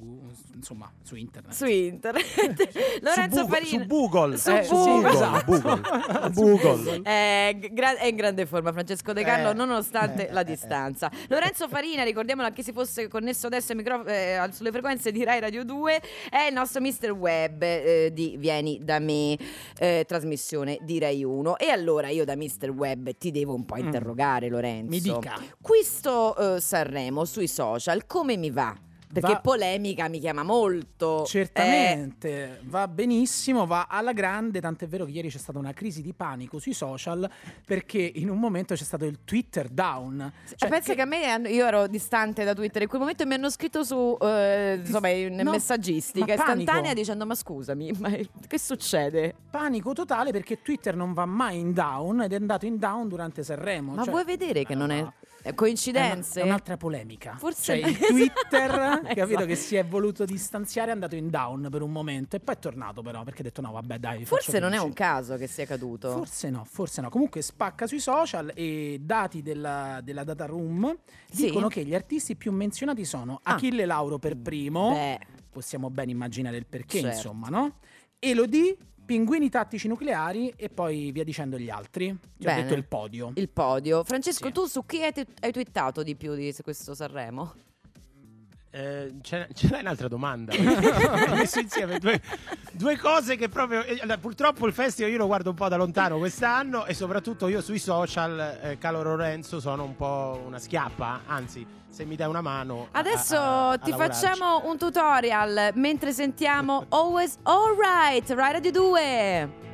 insomma, su internet. Su internet. Lorenzo su, Google, Farina. su Google. Su Eh, Google. esatto. Google. Google. È, g- gra- è in grande forma Francesco De Carlo Eh, nonostante eh, la eh, distanza. Lorenzo Farina, ricordiamolo anche se fosse connesso adesso micro- eh, sulle frequenze di Rai Radio 2, è il nostro Mr. Web eh, di Vieni da me, eh, trasmissione di Rai 1. E allora io da Mr. Web ti devo un po' interrogare Lorenzo. Mm. Mi dica. Questo eh, Sanremo sui social come mi va? Perché Va- polemica mi chiama molto. Eh, Certamente, va benissimo, va alla grande, tant'è vero che ieri c'è stata una crisi di panico sui social perché in un momento c'è stato il Twitter down. Cioè, pensa che... a me io ero distante da Twitter in quel momento e mi hanno scritto su eh, insomma in No, messaggistica ma panico. istantanea dicendo ma scusami ma che succede? Panico totale perché Twitter non va mai in down ed è andato in down durante Sanremo. Ma Cioè, vuoi vedere che non è, è è coincidenze? una- è un'altra polemica. Forse- Cioè, il Twitter, capito, Esatto. che si è voluto distanziare è andato in down per un momento e poi è tornato però perché ha detto no vabbè dai. Forse non è un caso che sia caduto. Forse no, forse no. Comunque spacca sui social e dati della, della data room Sì. dicono che gli artisti più menzionati sono Achille Lauro per primo. Beh. Possiamo ben immaginare il perché, Certo. insomma, no? Elodie, Pinguini tattici nucleari e poi via dicendo gli altri. Ti ho Bene. detto il podio. Il podio. Francesco, Sì. tu su chi hai, hai twittato di più di questo Sanremo? Eh, ce, ce l'hai un'altra domanda? Hai messo insieme due, due cose che proprio. eh, purtroppo il festival io lo guardo un po' da lontano quest'anno e soprattutto io sui social, eh, caro Lorenzo, sono un po' una schiappa. Anzi, se mi dai una mano. Adesso a- a- a ti lavorarci. facciamo un tutorial mentre sentiamo Always Alright, Rai Radio 2.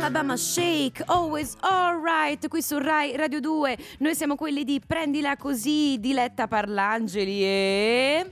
Alabama Shake, Always Alright, qui su Rai Radio 2. Noi siamo quelli di Prendila Così, Diletta Parlangeli e...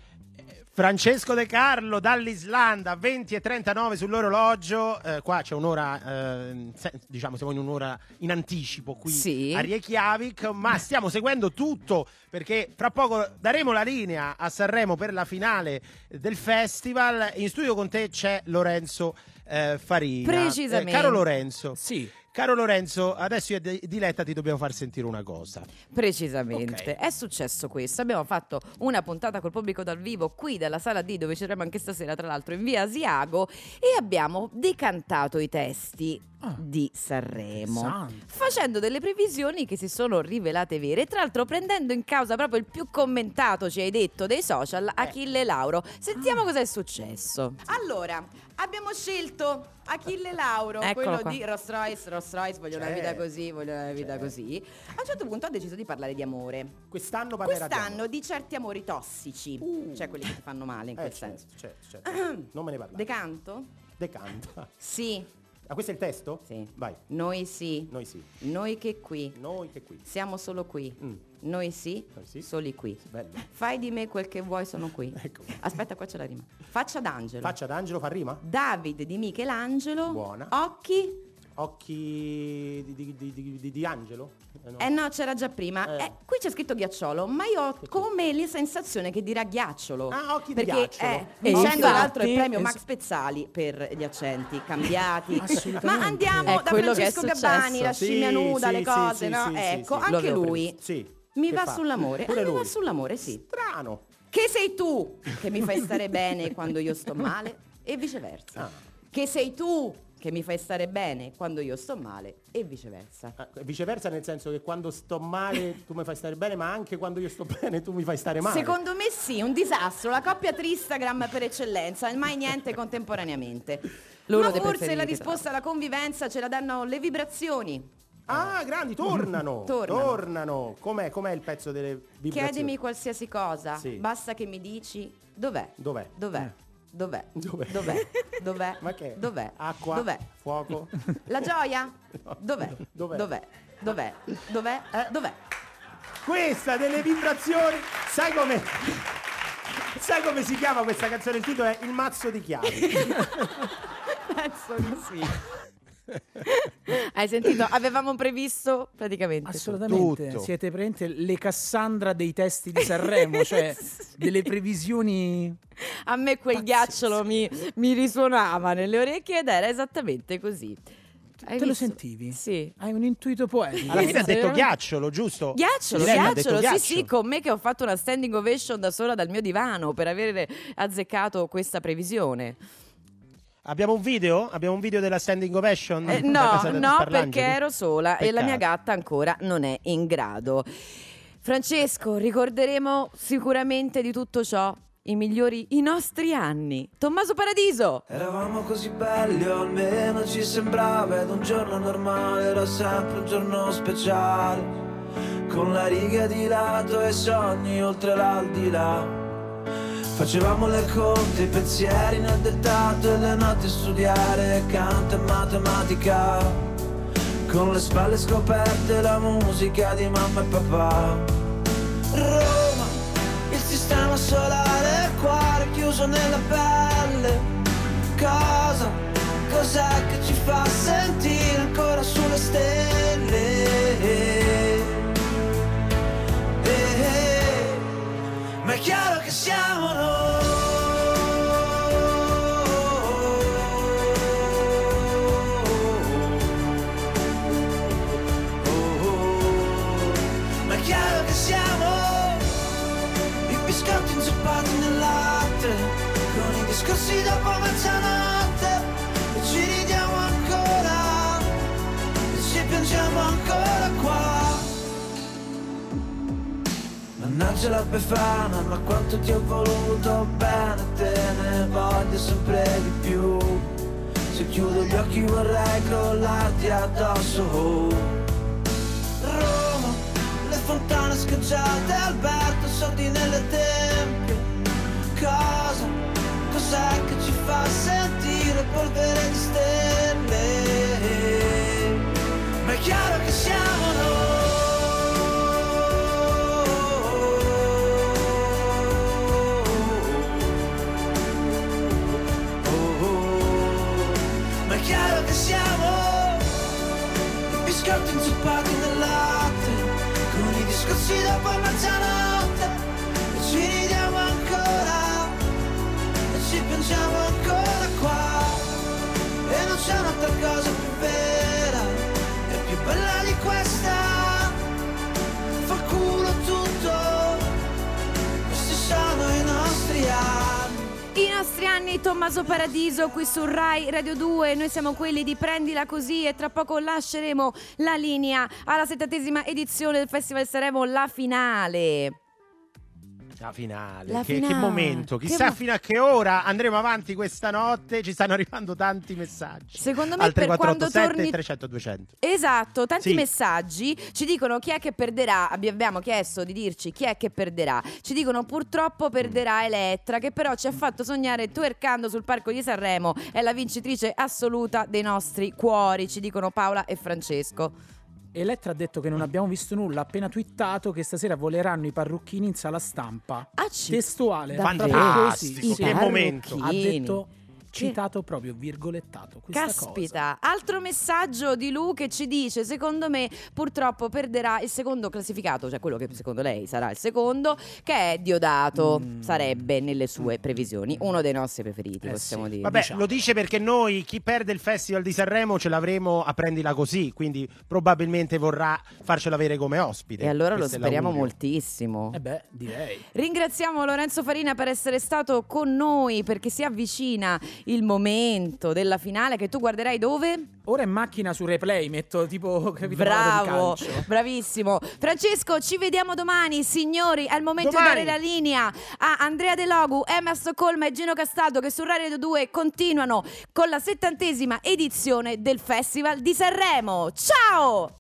Francesco De Carlo dall'Islanda, 20 e 39 sull'orologio. Eh, qua c'è un'ora, eh, diciamo, siamo in un'ora in anticipo qui Sì. a Reykjavik, ma stiamo seguendo tutto perché fra poco daremo la linea a Sanremo per la finale del festival. In studio con te c'è Lorenzo eh, Farina. Precisamente. Eh, caro Lorenzo. Sì. Caro Lorenzo, adesso io e Di- Diletta ti dobbiamo far sentire una cosa. Precisamente, è successo questo. Abbiamo fatto una puntata col pubblico dal vivo qui dalla sala D, dove ci saremo anche stasera, tra l'altro, in via Asiago, e abbiamo decantato i testi di Sanremo, facendo delle previsioni che si sono rivelate vere. Tra l'altro, prendendo in causa proprio il più commentato, ci hai detto, dei social, Achille Lauro. Sentiamo cosa è successo. Allora, abbiamo scelto Achille Lauro, Eccolo quello qua. di Rolls Royce, Rolls Royce, voglio una C'è. vita così, voglio una vita così. A un certo punto ha deciso di parlare di amore. Quest'anno parlerà di Quest'anno di certi amori tossici, cioè quelli che ti fanno male in Eh, quel certo, senso. certo, certo. Non me ne parlare. Decanto? Decanta. Sì. Ah, questo è il testo? Sì. Vai. Noi sì. Noi sì. Noi che qui. Noi che qui. Siamo solo qui. Mm. Noi sì, Noi sì. soli qui. Bello. Fai di me quel che vuoi, sono qui. Ecco. Aspetta, qua c'è la rima. Faccia d'angelo. Faccia d'angelo fa rima? David di Michelangelo. Buona. Occhi. Occhi di, di, di, di- di- di angelo? Eh, no. Eh no, c'era già prima. Eh. Eh, qui c'è scritto ghiacciolo, ma io ho come la sensazione che dirà ghiacciolo. Ah, occhi di Perché ghiacciolo. eh, E dicendo infatti- l'altro è premio Max Pezzali per gli accenti cambiati. Ma andiamo È da quello che è Francesco Gabbani, la scimmia Sì, nuda, sì, le cose, sì, no? sì, ecco, sì. anche lui. Sì. Mi va fa? sull'amore. Pure mi lui. va sull'amore, sì. Strano. Che sei tu che mi fai stare bene quando io sto male e viceversa. Ah. Che sei tu che mi fai stare bene quando io sto male e viceversa. Ah, viceversa nel senso che quando sto male tu mi fai stare bene, ma anche quando io sto bene tu mi fai stare male. Secondo me sì, un disastro, la coppia Tristagram per eccellenza, mai niente contemporaneamente. Loro Ma forse la risposta alla convivenza ce la danno le vibrazioni. Ah, grandi, tornano. Tornano. tornano. Com'è, com'è il pezzo delle vibrazioni? Chiedimi qualsiasi cosa, Sì. basta che mi dici dov'è. Dov'è? Dov'è? Dov'è? Dov'è? Dov'è? Dov'è? Ma che? Dov'è? Acqua? Dov'è? Fuoco? La gioia? Dov'è? Dov'è? Dov'è? Dov'è? Dov'è? Eh. Dov'è? Questa delle vibrazioni, sai come... Sai come si chiama questa canzone? Il titolo è Il mazzo di chiavi. Penso di sì. Hai sentito? Avevamo previsto praticamente. Assolutamente, Tutto. siete presente le Cassandra dei testi di Sanremo, cioè delle previsioni A me quel ghiacciolo mi, mi risuonava nelle orecchie ed era esattamente così. Hai Te lo visto? sentiti? Sì. Hai un intuito poetico. Alla fine ha detto ghiacciolo, giusto? Ghiacciolo, ha detto ghiacciolo, sì sì, con me che ho fatto una standing ovation da sola dal mio divano per avere azzeccato questa previsione. Abbiamo un video? Abbiamo un video della standing ovation? Eh, no, no, perché ero sola e la mia Peccato. gatta ancora non è in grado. Francesco, ricorderemo sicuramente di tutto ciò i migliori, i nostri anni. Tommaso Paradiso! Eravamo così belli, o almeno ci sembrava, ed un giorno normale era sempre un giorno speciale. Con la riga di lato e sogni oltre l'aldilà. Facevamo le conte, i pensieri nel dettato e le notti studiare canto e matematica. Con le spalle scoperte la musica di mamma e papà. Roma, il sistema solare, cuore chiuso nella pelle. Cosa, cos'è che ci fa sentire ancora sulle stelle? È chiaro che siamo noi. Biscotti inzuppati nel latte, con i discorsi dopo mezzanotte, e ci ridiamo ancora, e ci piangiamo ancora Mannaggia la befana, ma quanto ti ho voluto bene, te ne voglio sempre di più. Se chiudo gli occhi vorrei crollarti addosso. Roma, le fontane scacciate, Alberto, soldi nelle tempie. Cosa, cos'è che ci fa sentire polvere di stelle? scarpe inzuppate del latte, con i discorsi da parmigiana Tommaso Paradiso qui su Rai Radio 2, noi siamo quelli di Prendila Così e tra poco lasceremo la linea alla settantesima edizione del Festival Saremo, la finale. La finale, La che, che finale. momento, Che chissà mo- fino a che ora andremo avanti questa notte, ci stanno arrivando tanti messaggi. Secondo me Al per quando 3487 torni 300 200. Esatto, tanti Sì. messaggi ci dicono chi è che perderà. Abbi- Abbiamo chiesto di dirci chi è che perderà. Ci dicono purtroppo perderà Elettra, che però ci ha fatto sognare twerkando sul parco di Sanremo. È la vincitrice assoluta dei nostri cuori, ci dicono Paola e Francesco. Elettra ha detto che non abbiamo visto nulla, ha appena twittato che stasera voleranno i parrucchini in sala stampa. Testuale. davvero? proprio così. Fantastico, Sì. che momento. Ha detto, citato proprio, virgolettato, questa Caspita, altro messaggio di Lu che ci dice: Secondo me, purtroppo perderà il secondo classificato, cioè quello che secondo lei sarà il secondo, che è Diodato. Mm. Sarebbe nelle sue previsioni uno dei nostri preferiti, Eh possiamo sì. dire. Vabbè, Diciamo. lo dice perché noi, chi perde il Festival di Sanremo, ce l'avremo a prendila così, quindi probabilmente vorrà farcelo avere come ospite. E allora lo speriamo moltissimo. Eh beh, direi. Ringraziamo Lorenzo Farina per essere stato con noi perché si avvicina il momento della finale che tu guarderai dove? Ora in macchina su replay, metto tipo Bravo, bravissimo. Francesco, ci vediamo domani, signori. È il momento Domani. di dare la linea a Andrea De Logu, Emma Stoccolma e Gino Castaldo che su Radio 2 continuano con la settantesima edizione del Festival di Sanremo. Ciao!